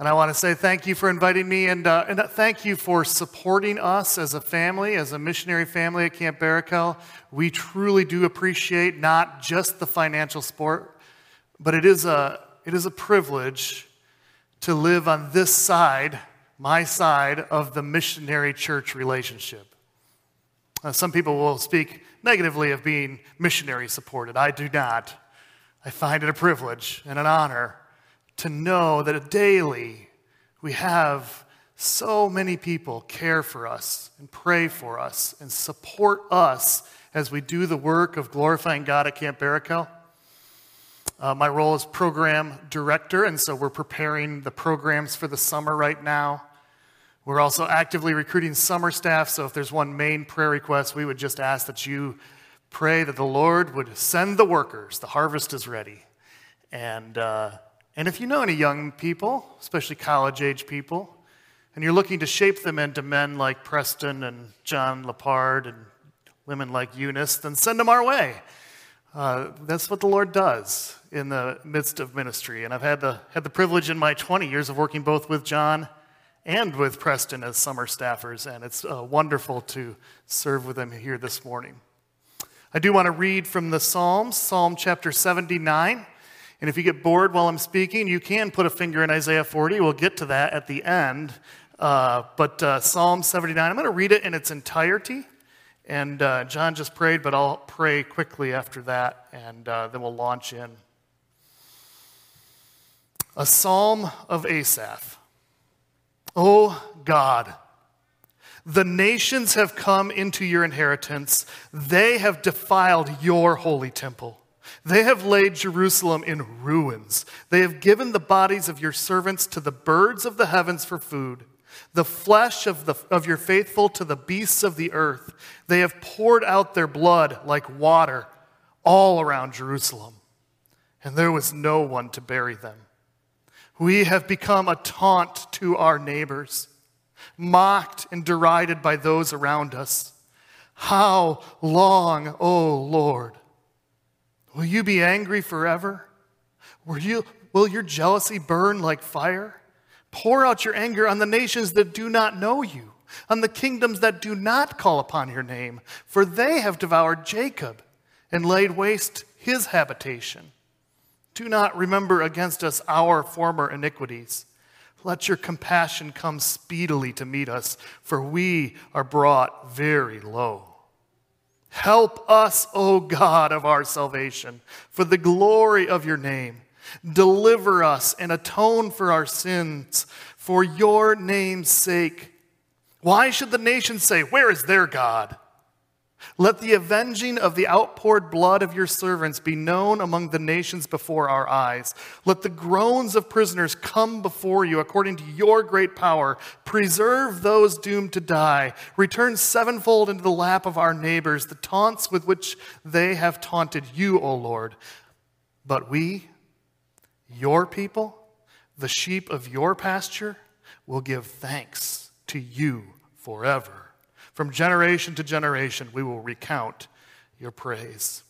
And I want to say thank you for inviting me and, uh, and thank you for supporting us as a family, as a missionary family at Camp Barakel. We truly do appreciate not just the financial support, but it is a, it is a privilege to live on this side, my side, of the missionary church relationship. Uh, some people will speak negatively of being missionary supported. I do not. I find it a privilege and an honor to know that daily we have so many people care for us and pray for us and support us as we do the work of glorifying God at Camp Barakel. Uh, my role is program director, and so we're preparing the programs for the summer right now. We're also actively recruiting summer staff, so if there's one main prayer request, we would just ask that you pray that the Lord would send the workers. The harvest is ready. And, uh, and if you know any young people, especially college age people, and you're looking to shape them into men like Preston and John Lepard and women like Eunice, then send them our way. Uh, that's what the Lord does in the midst of ministry. And I've had the, had the privilege in my 20 years of working both with John and with Preston as summer staffers, and it's uh, wonderful to serve with them here this morning. I do want to read from the Psalms, Psalm chapter 79. And if you get bored while I'm speaking, you can put a finger in Isaiah 40. We'll get to that at the end. Uh, but uh, Psalm 79, I'm going to read it in its entirety. And uh, John just prayed, but I'll pray quickly after that, and uh, then we'll launch in. A psalm of Asaph. O God, the nations have come into your inheritance, they have defiled your holy temple. They have laid Jerusalem in ruins. They have given the bodies of your servants to the birds of the heavens for food, the flesh of, the, of your faithful to the beasts of the earth. They have poured out their blood like water all around Jerusalem, and there was no one to bury them. We have become a taunt to our neighbors, mocked and derided by those around us. How long, O Lord? You be angry forever? Will, you, will your jealousy burn like fire? Pour out your anger on the nations that do not know you, on the kingdoms that do not call upon your name, for they have devoured Jacob and laid waste his habitation. Do not remember against us our former iniquities. Let your compassion come speedily to meet us, for we are brought very low. Help us, O God of our salvation, for the glory of your name. Deliver us and atone for our sins for your name's sake. Why should the nations say, Where is their God? Let the avenging of the outpoured blood of your servants be known among the nations before our eyes. Let the groans of prisoners come before you according to your great power. Preserve those doomed to die. Return sevenfold into the lap of our neighbors the taunts with which they have taunted you, O Lord. But we, your people, the sheep of your pasture, will give thanks to you forever. From generation to generation, we will recount your praise.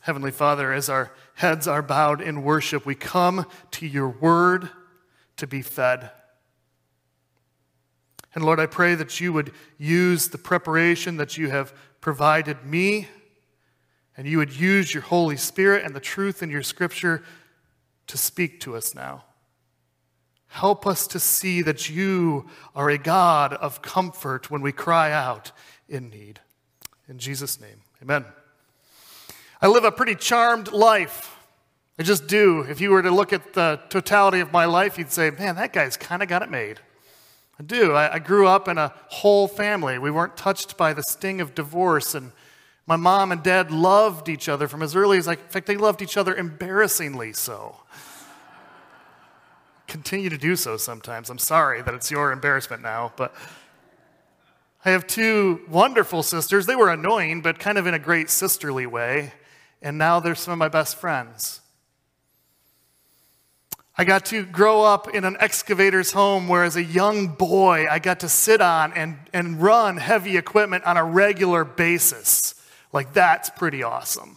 Heavenly Father, as our heads are bowed in worship, we come to your word to be fed. And Lord, I pray that you would use the preparation that you have provided me, and you would use your Holy Spirit and the truth in your scripture to speak to us now. Help us to see that you are a God of comfort when we cry out in need. In Jesus' name, amen. I live a pretty charmed life. I just do. If you were to look at the totality of my life, you'd say, man, that guy's kind of got it made. I do. I, I, grew up in a whole family. We weren't touched by the sting of divorce, and my mom and dad loved each other from as early as, in fact, they loved each other embarrassingly so continue to do so sometimes. I'm sorry that it's your embarrassment now, but I have two wonderful sisters. They were annoying, but kind of in a great sisterly way. And now they're some of my best friends. I got to grow up in an excavator's home where, as a young boy, I got to sit on and, and run heavy equipment on a regular basis. Like, that's pretty awesome.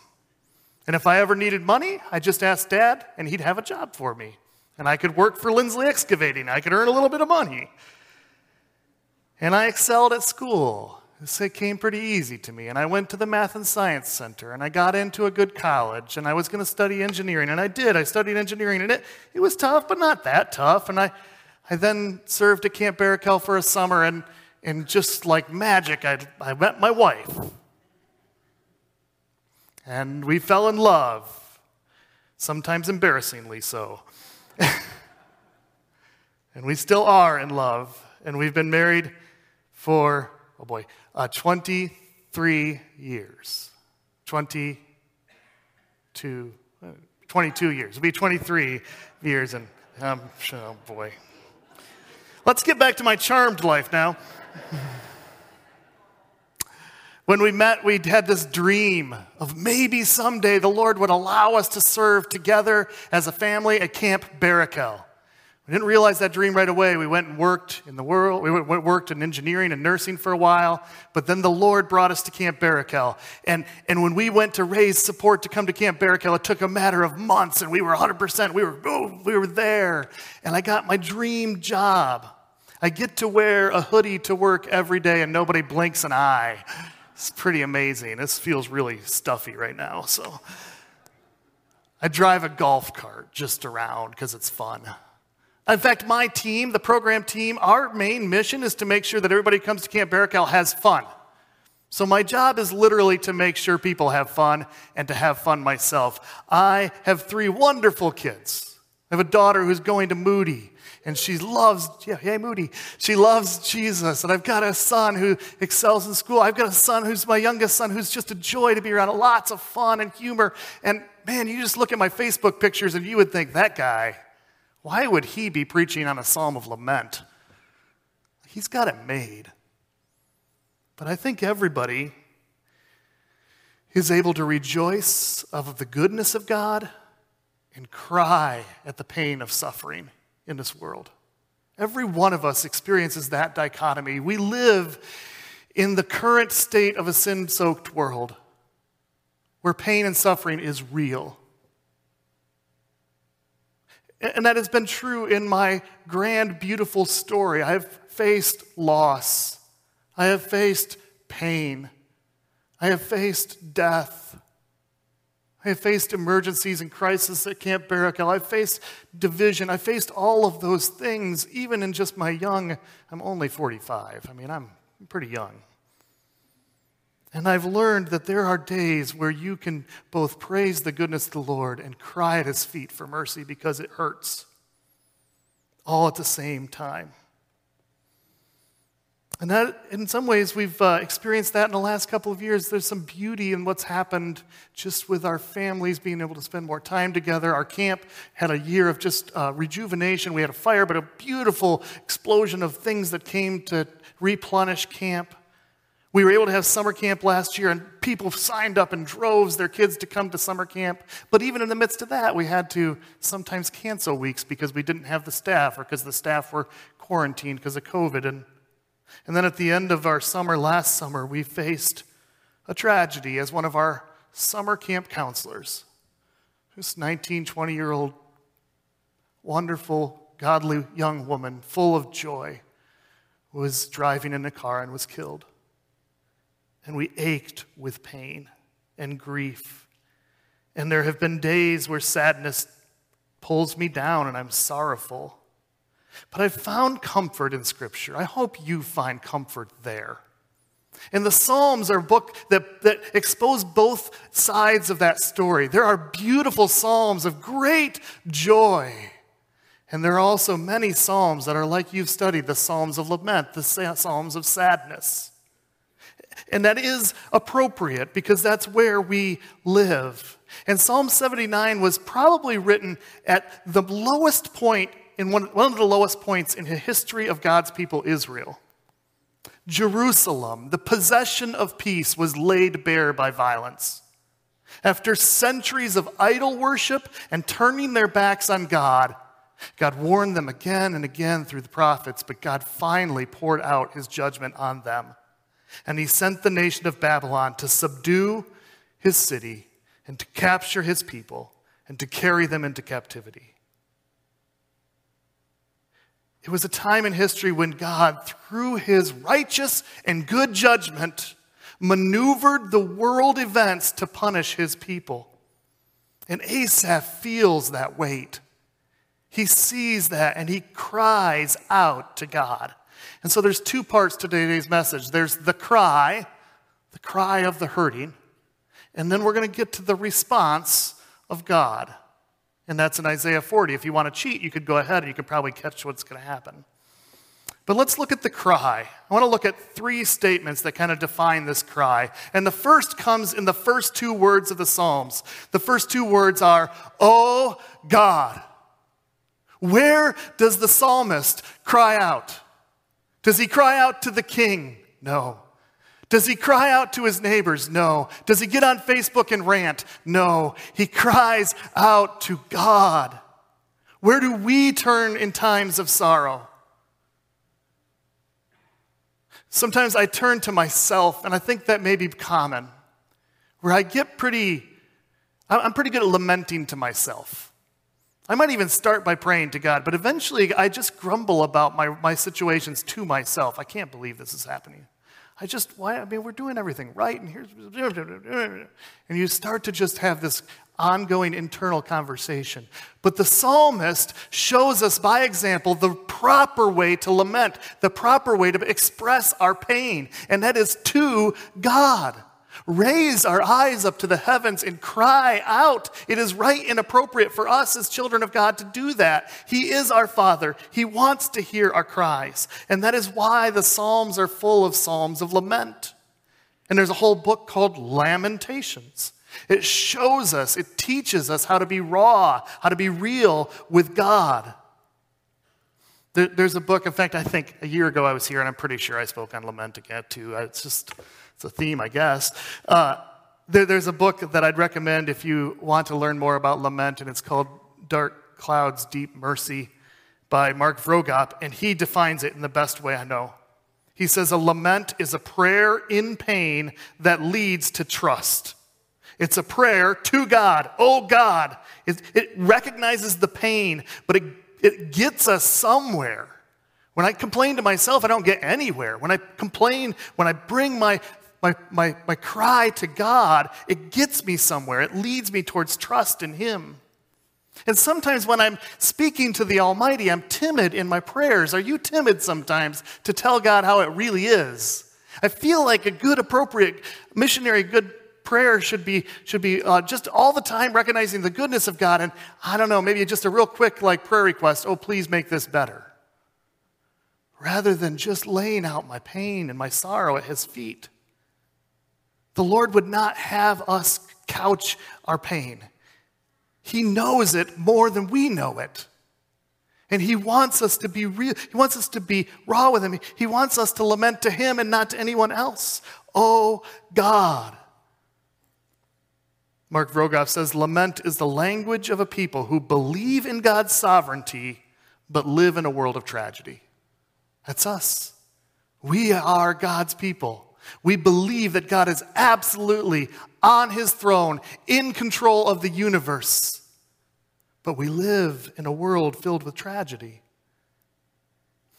And if I ever needed money, I just asked dad, and he'd have a job for me. And I could work for Lindsley Excavating. I could earn a little bit of money. And I excelled at school. It came pretty easy to me. And I went to the Math and Science Center and I got into a good college and I was going to study engineering. And I did. I studied engineering and it, it was tough, but not that tough. And I, I then served at Camp Barakel for a summer and, and just like magic, I, I met my wife. And we fell in love, sometimes embarrassingly so. and we still are in love. And we've been married for, oh boy, uh, 23 years. 22, uh, 22 years. It'll be 23 years, and um, oh boy. Let's get back to my charmed life now. when we met, we had this dream of maybe someday the Lord would allow us to serve together as a family at Camp Barakel. We didn't realize that dream right away. We went and worked in the world. We went, worked in engineering and nursing for a while. But then the Lord brought us to Camp Barakel. And, and when we went to raise support to come to Camp Barakel, it took a matter of months, and we were 100%. We were, oh, we were there. And I got my dream job. I get to wear a hoodie to work every day, and nobody blinks an eye. It's pretty amazing. This feels really stuffy right now. So I drive a golf cart just around because it's fun. In fact, my team, the program team, our main mission is to make sure that everybody who comes to Camp Barakel has fun. So my job is literally to make sure people have fun and to have fun myself. I have three wonderful kids. I have a daughter who's going to Moody, and she loves, yeah, Moody. She loves Jesus. And I've got a son who excels in school. I've got a son who's my youngest son who's just a joy to be around, lots of fun and humor. And man, you just look at my Facebook pictures and you would think that guy, why would he be preaching on a psalm of lament? He's got it made. But I think everybody is able to rejoice of the goodness of God and cry at the pain of suffering in this world. Every one of us experiences that dichotomy. We live in the current state of a sin soaked world where pain and suffering is real. And that has been true in my grand, beautiful story. I have faced loss. I have faced pain. I have faced death. I faced emergencies and crises at Camp Barakel. I've faced division. I faced all of those things, even in just my young, I'm only 45. I mean, I'm pretty young. And I've learned that there are days where you can both praise the goodness of the Lord and cry at his feet for mercy because it hurts, all at the same time. And that, in some ways, we've uh, experienced that in the last couple of years. There's some beauty in what's happened just with our families being able to spend more time together. Our camp had a year of just uh, rejuvenation. We had a fire, but a beautiful explosion of things that came to replenish camp. We were able to have summer camp last year, and people signed up in droves their kids to come to summer camp. But even in the midst of that, we had to sometimes cancel weeks because we didn't have the staff or because the staff were quarantined because of COVID. And, and then at the end of our summer, last summer, we faced a tragedy as one of our summer camp counselors, this 19, 20 year old, wonderful, godly young woman, full of joy, was driving in a car and was killed and we ached with pain and grief. And there have been days where sadness pulls me down and I'm sorrowful. But I've found comfort in Scripture. I hope you find comfort there. And the Psalms are a book that, that expose both sides of that story. There are beautiful Psalms of great joy. And there are also many Psalms that are like you've studied the Psalms of lament, the Psalms of sadness. And that is appropriate because that's where we live. And Psalm 79 was probably written at the lowest point, in one, one of the lowest points in the history of God's people, Israel. Jerusalem, the possession of peace, was laid bare by violence. After centuries of idol worship and turning their backs on God, God warned them again and again through the prophets, but God finally poured out his judgment on them. And he sent the nation of Babylon to subdue his city and to capture his people and to carry them into captivity. It was a time in history when God, through his righteous and good judgment, maneuvered the world events to punish his people. And Asaph feels that weight. He sees that and he cries out to God. And so there's two parts to today's message there's the cry, the cry of the hurting, and then we're going to get to the response of God. And that's in Isaiah 40. If you want to cheat, you could go ahead and you could probably catch what's going to happen. But let's look at the cry. I want to look at three statements that kind of define this cry. And the first comes in the first two words of the Psalms. The first two words are, Oh God. Where does the psalmist cry out? Does he cry out to the king? No. Does he cry out to his neighbors? No. Does he get on Facebook and rant? No. He cries out to God. Where do we turn in times of sorrow? Sometimes I turn to myself, and I think that may be common, where I get pretty, I'm pretty good at lamenting to myself. I might even start by praying to God, but eventually I just grumble about my, my situations to myself. I can't believe this is happening. I just, why? I mean, we're doing everything right, and here's, and you start to just have this ongoing internal conversation. But the psalmist shows us by example the proper way to lament, the proper way to express our pain, and that is to God raise our eyes up to the heavens and cry out. It is right and appropriate for us as children of God to do that. He is our Father. He wants to hear our cries. And that is why the Psalms are full of Psalms of lament. And there's a whole book called Lamentations. It shows us, it teaches us how to be raw, how to be real with God. There's a book, in fact, I think a year ago I was here, and I'm pretty sure I spoke on lament again too. It's just it's a theme, I guess. Uh, there, there's a book that I'd recommend if you want to learn more about lament, and it's called Dark Clouds, Deep Mercy by Mark Vroegop, and he defines it in the best way I know. He says, A lament is a prayer in pain that leads to trust. It's a prayer to God. Oh God. It, it recognizes the pain, but it, it gets us somewhere. When I complain to myself, I don't get anywhere. When I complain, when I bring my my, my, my cry to God, it gets me somewhere. It leads me towards trust in Him. And sometimes when I'm speaking to the Almighty, I'm timid in my prayers. Are you timid sometimes to tell God how it really is? I feel like a good, appropriate missionary, good prayer should be, should be uh, just all the time recognizing the goodness of God. And I don't know, maybe just a real quick like prayer request oh, please make this better. Rather than just laying out my pain and my sorrow at His feet. The Lord would not have us couch our pain. He knows it more than we know it. And he wants us to be real. He wants us to be raw with him. He wants us to lament to him and not to anyone else. Oh God. Mark Vroegop says lament is the language of a people who believe in God's sovereignty but live in a world of tragedy. That's us. We are God's people. We believe that God is absolutely on his throne, in control of the universe. But we live in a world filled with tragedy.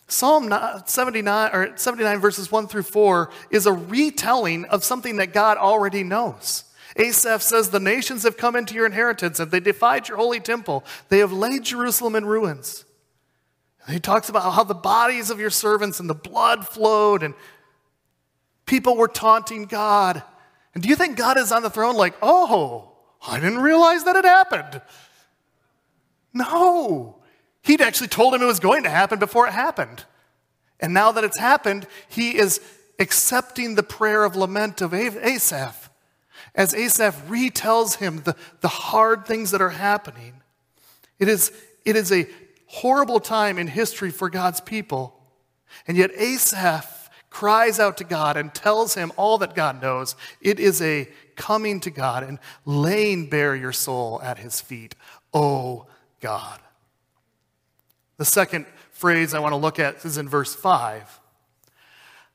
Psalm 79, or 79 verses 1 through 4 is a retelling of something that God already knows. Asaph says, The nations have come into your inheritance and they defied your holy temple. They have laid Jerusalem in ruins. And he talks about how the bodies of your servants and the blood flowed and People were taunting God. And do you think God is on the throne like, oh, I didn't realize that it happened? No. He'd actually told him it was going to happen before it happened. And now that it's happened, he is accepting the prayer of lament of Asaph. As Asaph retells him the, the hard things that are happening, it is, it is a horrible time in history for God's people. And yet, Asaph cries out to God and tells him all that God knows. It is a coming to God and laying bare your soul at his feet. Oh God. The second phrase I want to look at is in verse 5.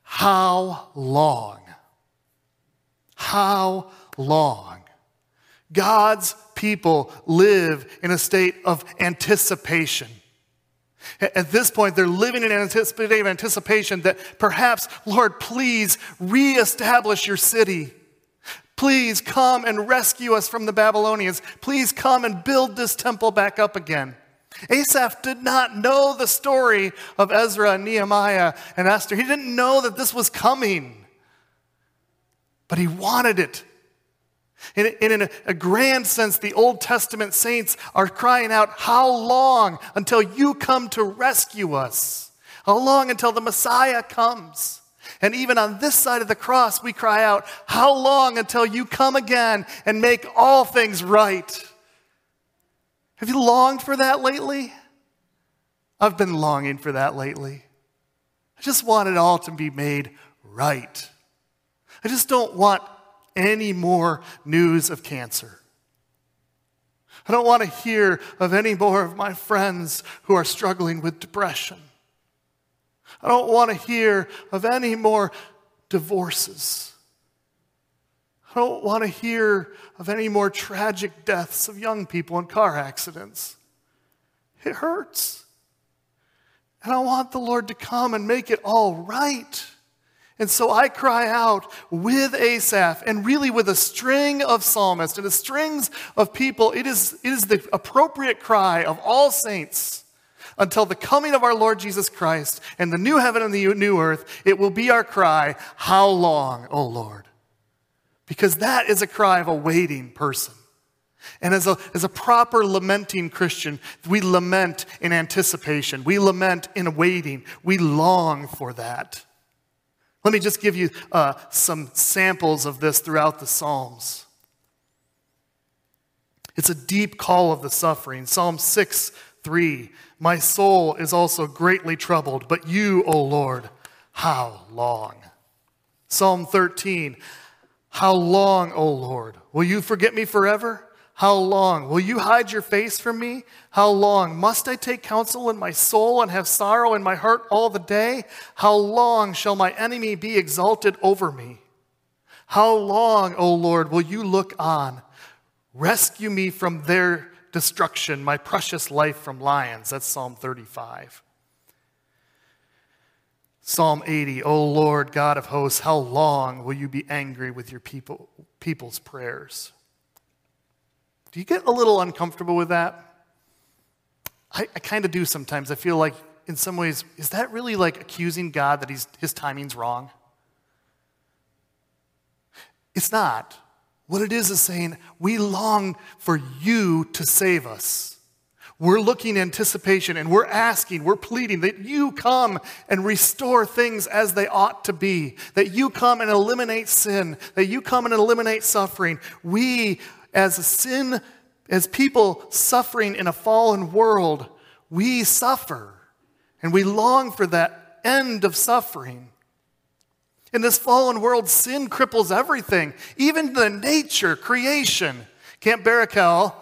How long? How long? God's people live in a state of anticipation. At this point, they're living in an anticipation that perhaps, Lord, please reestablish your city. Please come and rescue us from the Babylonians. Please come and build this temple back up again. Asaph did not know the story of Ezra and Nehemiah and Esther. He didn't know that this was coming, but he wanted it. In, in a grand sense, the Old Testament saints are crying out, How long until you come to rescue us? How long until the Messiah comes? And even on this side of the cross, we cry out, How long until you come again and make all things right? Have you longed for that lately? I've been longing for that lately. I just want it all to be made right. I just don't want any more news of cancer. I don't want to hear of any more of my friends who are struggling with depression. I don't want to hear of any more divorces. I don't want to hear of any more tragic deaths of young people in car accidents. It hurts. And I want the Lord to come and make it all right. And so I cry out with Asaph and really with a string of psalmists and a strings of people. It is, it is the appropriate cry of all saints until the coming of our Lord Jesus Christ and the new heaven and the new earth. It will be our cry, How long, O Lord? because that is a cry of a waiting person. And as a, as a proper lamenting Christian, we lament in anticipation. We lament in waiting. We long for that. Let me just give you uh, some samples of this throughout the Psalms. It's a deep call of the suffering. Psalm 6 3 My soul is also greatly troubled, but you, O Lord, how long? Psalm 13 how long, O Lord? Will you forget me forever? How long? Will you hide your face from me? How long? Must I take counsel in my soul and have sorrow in my heart all the day? How long shall my enemy be exalted over me? How long, O Lord, will you look on? Rescue me from their destruction, my precious life from lions. That's Psalm 35. Psalm 80, O Lord God of hosts, how long will you be angry with your people, people's prayers? Do you get a little uncomfortable with that? I, I kind of do sometimes. I feel like, in some ways, is that really like accusing God that he's, his timing's wrong? It's not. What it is is saying, we long for you to save us. We're looking anticipation and we're asking, we're pleading that you come and restore things as they ought to be, that you come and eliminate sin, that you come and eliminate suffering. We, as sin, as people suffering in a fallen world, we suffer and we long for that end of suffering. In this fallen world, sin cripples everything, even the nature, creation. Camp Barakel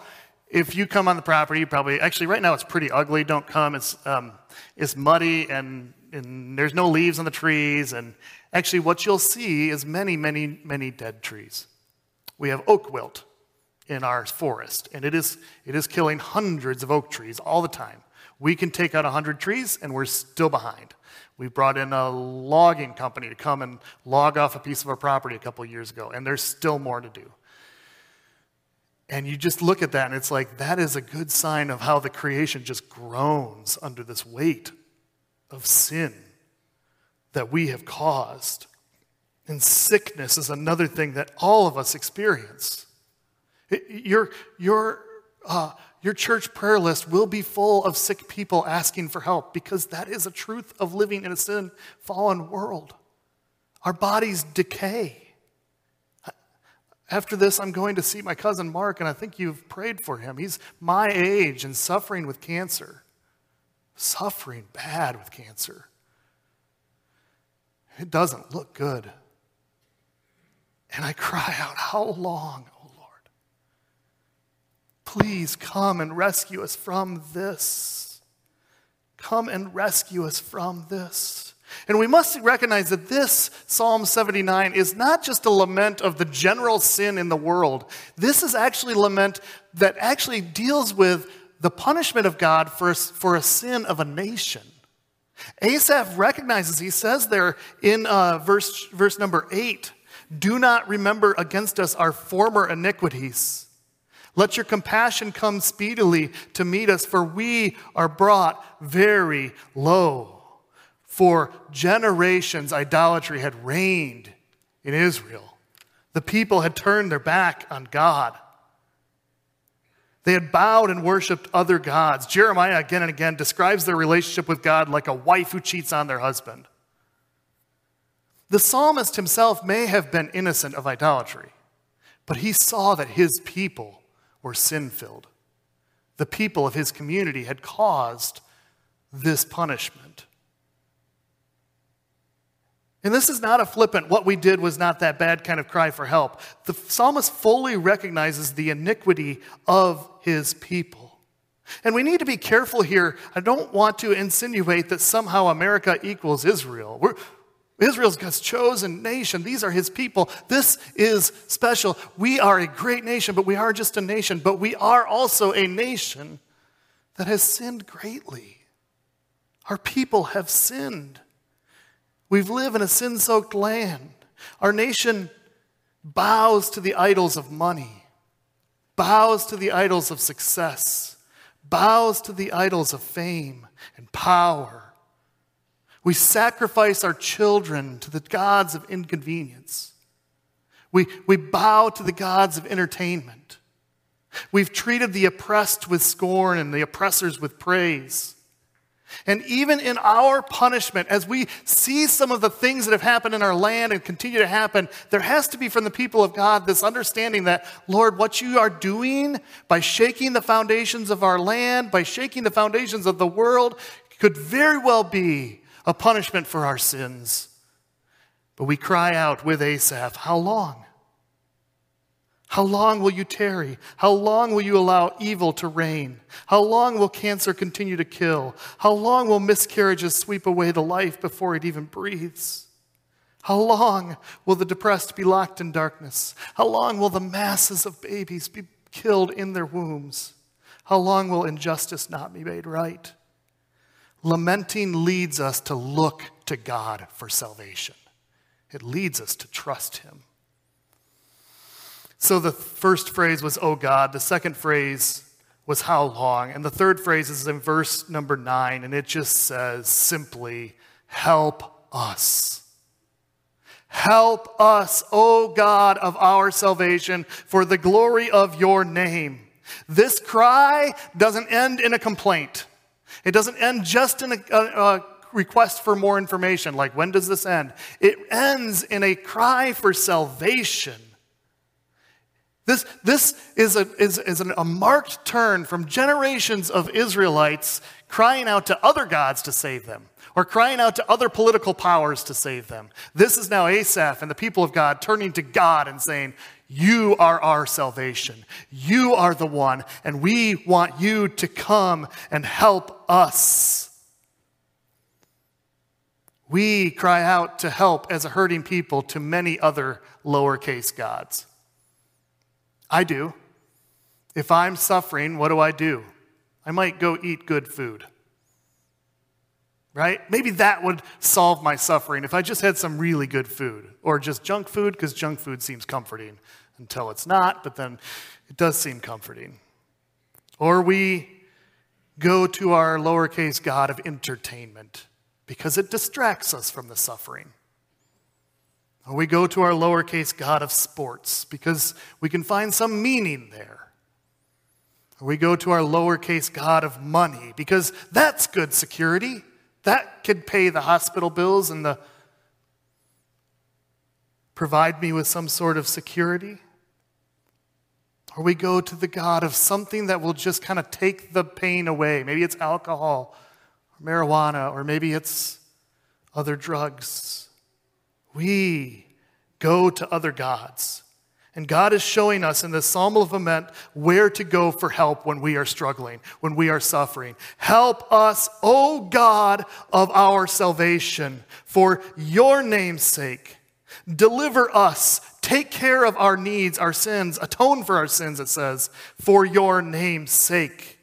if you come on the property, you probably, actually, right now it's pretty ugly. Don't come. It's, um, it's muddy and, and there's no leaves on the trees. And actually, what you'll see is many, many, many dead trees. We have oak wilt in our forest, and it is, it is killing hundreds of oak trees all the time. We can take out 100 trees, and we're still behind. We brought in a logging company to come and log off a piece of our property a couple years ago, and there's still more to do. And you just look at that and it's like, that is a good sign of how the creation just groans under this weight of sin that we have caused. And sickness is another thing that all of us experience. Your, your, uh, your church prayer list will be full of sick people asking for help because that is a truth of living in a sin fallen world. Our bodies decay. After this, I'm going to see my cousin Mark, and I think you've prayed for him. He's my age and suffering with cancer. Suffering bad with cancer. It doesn't look good. And I cry out, How long? Please come and rescue us from this. Come and rescue us from this. And we must recognize that this Psalm 79 is not just a lament of the general sin in the world. This is actually a lament that actually deals with the punishment of God for, for a sin of a nation. Asaph recognizes, he says there in uh, verse, verse number eight, do not remember against us our former iniquities. Let your compassion come speedily to meet us, for we are brought very low. For generations, idolatry had reigned in Israel. The people had turned their back on God. They had bowed and worshiped other gods. Jeremiah again and again describes their relationship with God like a wife who cheats on their husband. The psalmist himself may have been innocent of idolatry, but he saw that his people were sin filled. The people of his community had caused this punishment. And this is not a flippant, what we did was not that bad kind of cry for help. The psalmist fully recognizes the iniquity of his people. And we need to be careful here. I don't want to insinuate that somehow America equals Israel. We're, Israel's God's chosen nation. These are his people. This is special. We are a great nation, but we are just a nation. But we are also a nation that has sinned greatly. Our people have sinned. We've lived in a sin soaked land. Our nation bows to the idols of money, bows to the idols of success, bows to the idols of fame and power. We sacrifice our children to the gods of inconvenience. We, we bow to the gods of entertainment. We've treated the oppressed with scorn and the oppressors with praise. And even in our punishment, as we see some of the things that have happened in our land and continue to happen, there has to be from the people of God this understanding that, Lord, what you are doing by shaking the foundations of our land, by shaking the foundations of the world, could very well be a punishment for our sins. But we cry out with Asaph, How long? How long will you tarry? How long will you allow evil to reign? How long will cancer continue to kill? How long will miscarriages sweep away the life before it even breathes? How long will the depressed be locked in darkness? How long will the masses of babies be killed in their wombs? How long will injustice not be made right? Lamenting leads us to look to God for salvation, it leads us to trust Him. So the first phrase was, Oh God. The second phrase was, How long? And the third phrase is in verse number nine, and it just says simply, Help us. Help us, O God of our salvation, for the glory of your name. This cry doesn't end in a complaint. It doesn't end just in a, a, a, request for more information, like when does this end? It ends in a cry for salvation. This, this is, a, is, is an, a marked turn from generations of Israelites crying out to other gods to save them or crying out to other political powers to save them. This is now Asaph and the people of God turning to God and saying, You are our salvation. You are the one, and we want you to come and help us. We cry out to help as a hurting people to many other lowercase gods. I do. If I'm suffering, what do I do? I might go eat good food. Right? Maybe that would solve my suffering if I just had some really good food or just junk food, because junk food seems comforting until it's not, but then it does seem comforting. Or we go to our lowercase God of entertainment because it distracts us from the suffering. Or we go to our lowercase god of sports because we can find some meaning there. Or we go to our lowercase god of money because that's good security. That could pay the hospital bills and the provide me with some sort of security. Or we go to the God of something that will just kind of take the pain away. Maybe it's alcohol, or marijuana, or maybe it's other drugs. We go to other gods. And God is showing us in this psalm of lament where to go for help when we are struggling, when we are suffering. Help us, O God of our salvation, for your name's sake. Deliver us. Take care of our needs, our sins. Atone for our sins, it says, for your name's sake.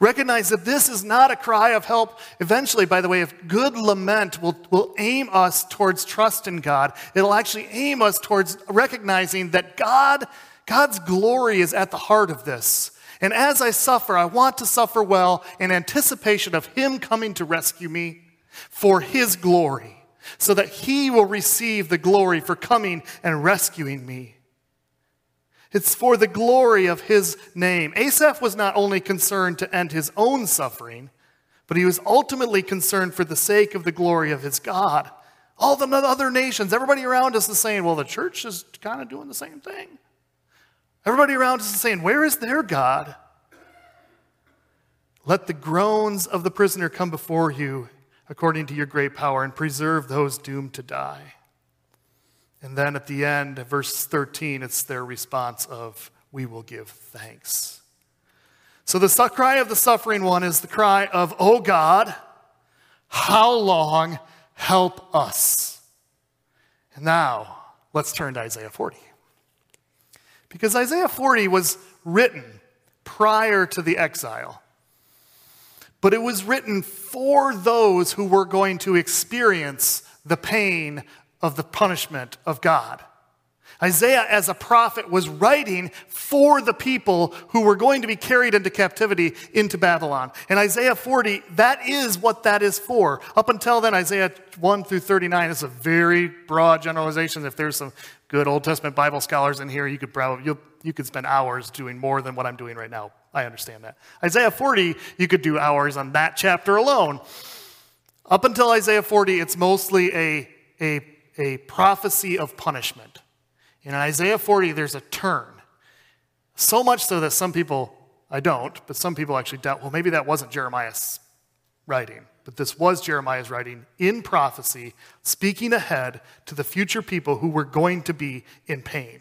Recognize that this is not a cry of help. Eventually, by the way, if good lament will, will aim us towards trust in God, it'll actually aim us towards recognizing that God, God's glory is at the heart of this. And as I suffer, I want to suffer well in anticipation of Him coming to rescue me for His glory, so that He will receive the glory for coming and rescuing me. It's for the glory of his name. Asaph was not only concerned to end his own suffering, but he was ultimately concerned for the sake of the glory of his God. All the other nations, everybody around us is saying, well, the church is kind of doing the same thing. Everybody around us is saying, where is their God? Let the groans of the prisoner come before you according to your great power and preserve those doomed to die. And then at the end, verse 13, it's their response of, We will give thanks. So the cry of the suffering one is the cry of, Oh God, how long? Help us. And now, let's turn to Isaiah 40. Because Isaiah 40 was written prior to the exile, but it was written for those who were going to experience the pain of the punishment of God. Isaiah, as a prophet, was writing for the people who were going to be carried into captivity into Babylon. And Isaiah 40, that is what that is for. Up until then, Isaiah 1 through 39 is a very broad generalization. If there's some good Old Testament Bible scholars in here, you could probably, you could spend hours doing more than what I'm doing right now. I understand that. Isaiah 40, you could do hours on that chapter alone. Up until Isaiah 40, it's mostly a, a a prophecy of punishment. In Isaiah 40, there's a turn. So much so that some people, I don't, but some people actually doubt, well, maybe that wasn't Jeremiah's writing. But this was Jeremiah's writing in prophecy, speaking ahead to the future people who were going to be in pain.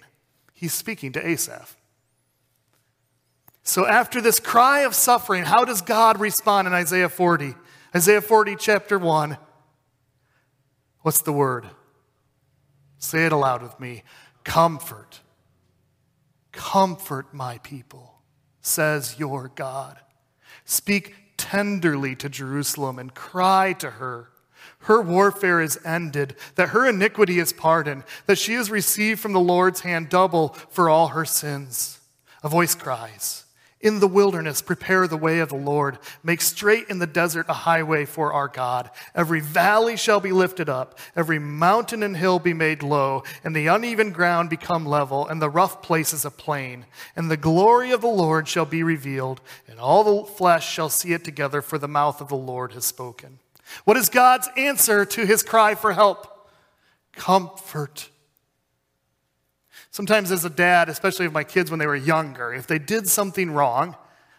He's speaking to Asaph. So, after this cry of suffering, how does God respond in Isaiah 40? Isaiah 40, chapter 1. What's the word? Say it aloud with me. Comfort. Comfort my people, says your God. Speak tenderly to Jerusalem and cry to her. Her warfare is ended, that her iniquity is pardoned, that she has received from the Lord's hand double for all her sins. A voice cries, in the wilderness, prepare the way of the Lord. Make straight in the desert a highway for our God. Every valley shall be lifted up, every mountain and hill be made low, and the uneven ground become level, and the rough places a plain. And the glory of the Lord shall be revealed, and all the flesh shall see it together, for the mouth of the Lord has spoken. What is God's answer to his cry for help? Comfort Sometimes, as a dad, especially with my kids when they were younger, if they did something wrong,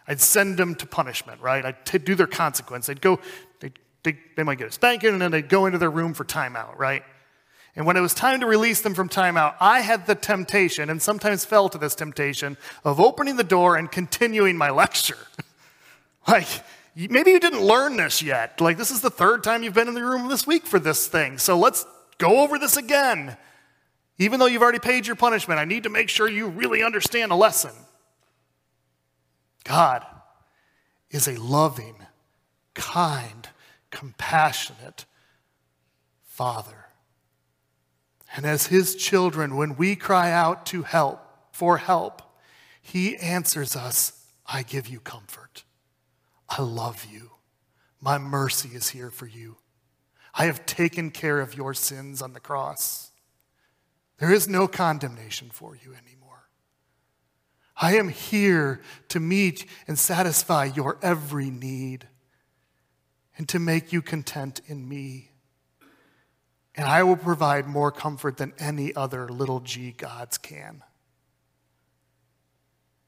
I'd send them to punishment, right? I'd t- do their consequence. They'd go, they'd, they, they might get a spanking, and then they'd go into their room for timeout, right? And when it was time to release them from timeout, I had the temptation, and sometimes fell to this temptation, of opening the door and continuing my lecture. like, maybe you didn't learn this yet. Like, this is the third time you've been in the room this week for this thing. So let's go over this again. Even though you've already paid your punishment, I need to make sure you really understand a lesson. God is a loving, kind, compassionate Father. And as His children, when we cry out to help, for help, He answers us I give you comfort. I love you. My mercy is here for you. I have taken care of your sins on the cross. There is no condemnation for you anymore. I am here to meet and satisfy your every need and to make you content in me. And I will provide more comfort than any other little g gods can.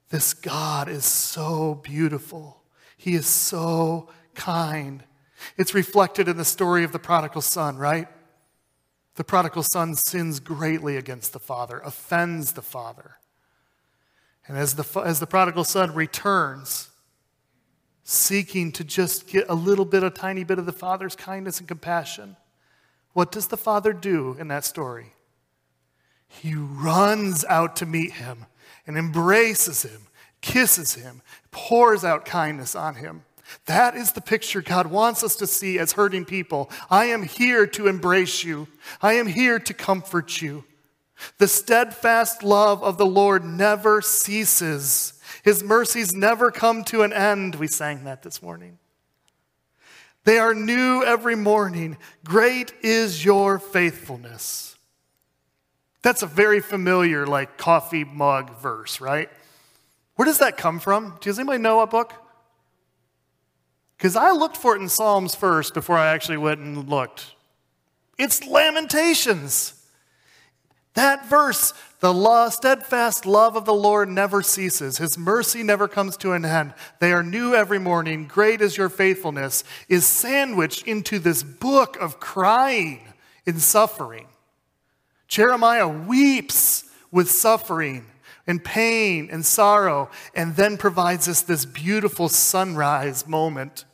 This God is so beautiful. He is so kind. It's reflected in the story of the prodigal son, right? The prodigal son sins greatly against the father, offends the father. And as the, as the prodigal son returns, seeking to just get a little bit, a tiny bit of the father's kindness and compassion, what does the father do in that story? He runs out to meet him and embraces him, kisses him, pours out kindness on him. That is the picture God wants us to see as hurting people. I am here to embrace you. I am here to comfort you. The steadfast love of the Lord never ceases. His mercies never come to an end. We sang that this morning. They are new every morning. Great is your faithfulness. That's a very familiar, like, coffee mug verse, right? Where does that come from? Does anybody know a book? Because I looked for it in Psalms first before I actually went and looked. It's Lamentations. That verse, the law, steadfast love of the Lord never ceases. His mercy never comes to an end. They are new every morning. Great is your faithfulness, is sandwiched into this book of crying and suffering. Jeremiah weeps with suffering and pain and sorrow, and then provides us this beautiful sunrise moment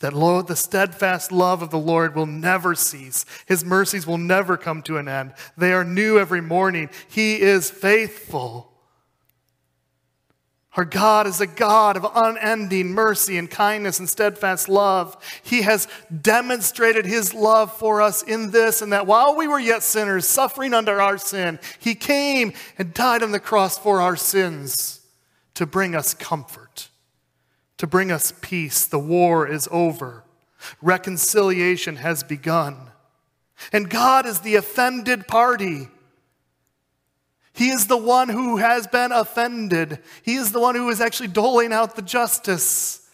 that Lord, the steadfast love of the Lord will never cease. His mercies will never come to an end. They are new every morning. He is faithful. Our God is a God of unending mercy and kindness and steadfast love. He has demonstrated His love for us in this and that while we were yet sinners, suffering under our sin, He came and died on the cross for our sins to bring us comfort to bring us peace. The war is over, reconciliation has begun. And God is the offended party. He is the one who has been offended. He is the one who is actually doling out the justice.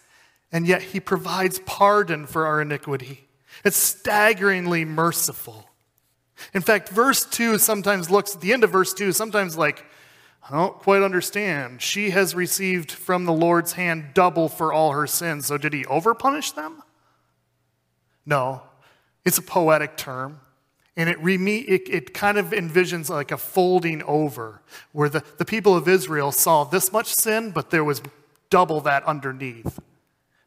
And yet he provides pardon for our iniquity. It's staggeringly merciful. In fact, verse 2 sometimes looks at the end of verse 2, sometimes like, I don't quite understand. She has received from the Lord's hand double for all her sins. So did he overpunish them? No. It's a poetic term. And it, it, it, kind of envisions like a folding over, where the, the people of Israel saw this much sin, but there was double that underneath.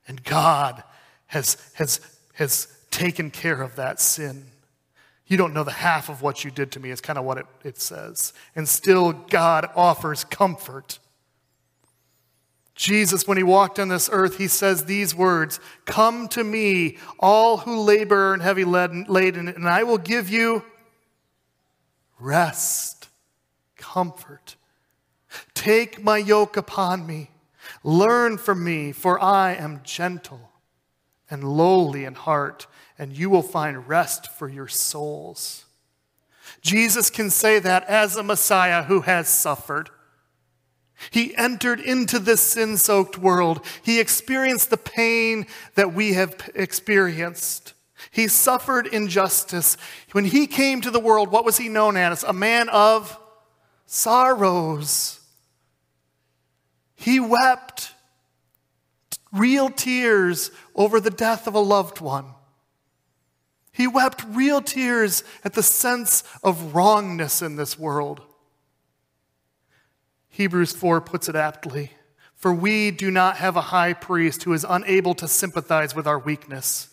And God has, has, has taken care of that sin. You don't know the half of what you did to me, is kind of what it, it says. And still, God offers comfort. Jesus, when he walked on this earth, he says these words Come to me, all who labor and heavy laden, and I will give you rest, comfort. Take my yoke upon me. Learn from me, for I am gentle and lowly in heart and you will find rest for your souls. Jesus can say that as a Messiah who has suffered. He entered into this sin soaked world. He experienced the pain that we have experienced. He suffered injustice. When he came to the world, what was he known as? A man of sorrows. He wept real tears over the death of a loved one. He wept real tears at the sense of wrongness in this world. Hebrews 4 puts it aptly For we do not have a high priest who is unable to sympathize with our weakness,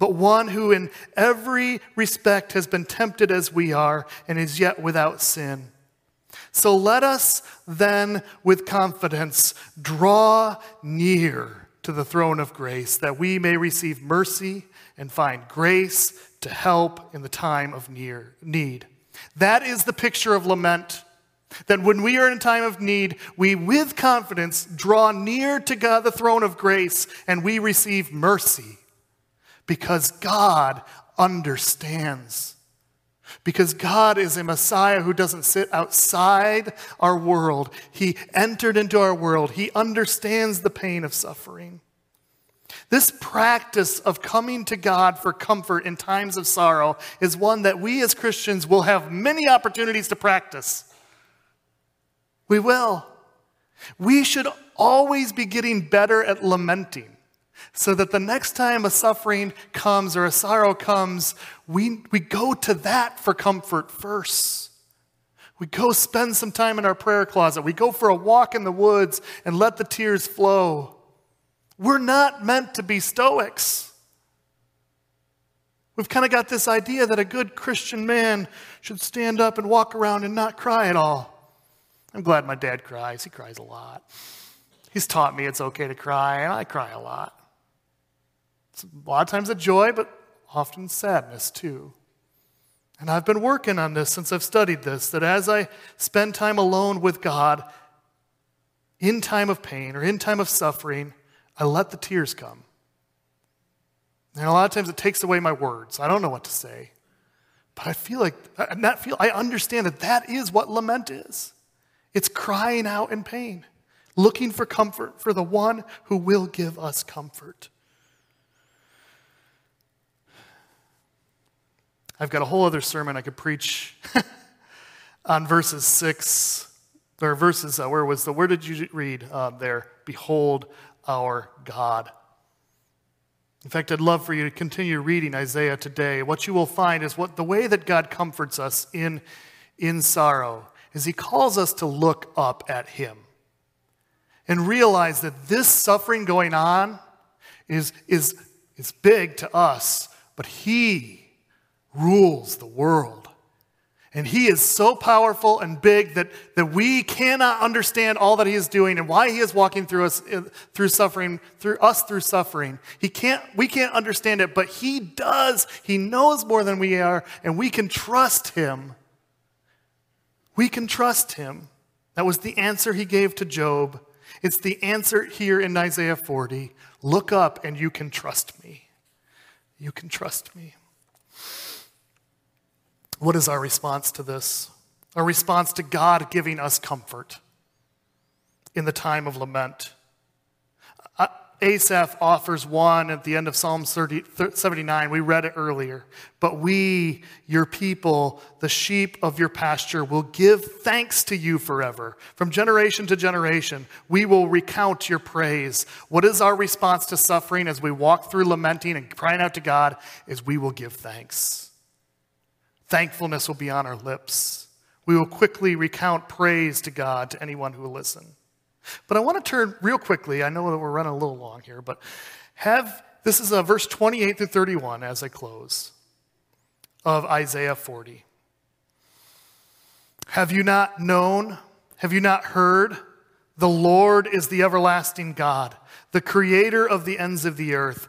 but one who in every respect has been tempted as we are and is yet without sin. So let us then, with confidence, draw near to the throne of grace that we may receive mercy and find grace to help in the time of near need. That is the picture of lament. That when we are in a time of need, we with confidence draw near to God, the throne of grace, and we receive mercy because God understands. Because God is a Messiah who doesn't sit outside our world. He entered into our world. He understands the pain of suffering. This practice of coming to God for comfort in times of sorrow is one that we as Christians will have many opportunities to practice. We will. We should always be getting better at lamenting so that the next time a suffering comes or a sorrow comes, we, we go to that for comfort first. We go spend some time in our prayer closet. We go for a walk in the woods and let the tears flow. We're not meant to be Stoics. We've kind of got this idea that a good Christian man should stand up and walk around and not cry at all. I'm glad my dad cries. He cries a lot. He's taught me it's okay to cry, and I cry a lot. It's a lot of times a joy, but often sadness too. And I've been working on this since I've studied this that as I spend time alone with God in time of pain or in time of suffering, I let the tears come. And a lot of times it takes away my words. I don't know what to say. But I feel like, that feel, I understand that that is what lament is. It's crying out in pain, looking for comfort for the one who will give us comfort. I've got a whole other sermon I could preach on verses 6, or verses, uh, where was the, where did you read uh, there? Behold our God. In fact, I'd love for you to continue reading Isaiah today. What you will find is what the way that God comforts us in, in sorrow is he calls us to look up at him and realize that this suffering going on is, is, is big to us, but he rules the world. And he is so powerful and big that, that we cannot understand all that he is doing and why he is walking through us uh, through suffering, through us through suffering. He can't, we can't understand it, but he does. He knows more than we are, and we can trust him. We can trust him. That was the answer he gave to Job. It's the answer here in Isaiah 40. Look up and you can trust me. You can trust me. What is our response to this? Our response to God giving us comfort in the time of lament. Uh, Asaph offers one at the end of Psalm 30, 79. We read it earlier. But we, your people, the sheep of your pasture, will give thanks to you forever. From generation to generation, we will recount your praise. What is our response to suffering as we walk through lamenting and crying out to God? Is we will give thanks. Thankfulness will be on our lips. We will quickly recount praise to God to anyone who will listen. But I want to turn real quickly. I know that we're running a little long here, but have this is uh, verse 28 through 31 as I close of Isaiah 40. Have you not known? Have you not heard? The Lord is the everlasting God, the creator of the ends of the earth.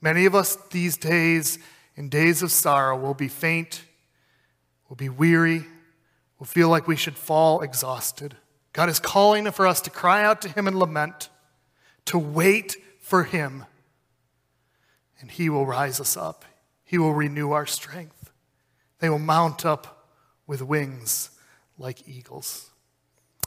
Many of us these days, in days of sorrow, will be faint, will be weary, will feel like we should fall exhausted. God is calling for us to cry out to Him and lament, to wait for Him, and He will rise us up. He will renew our strength. They will mount up with wings like eagles.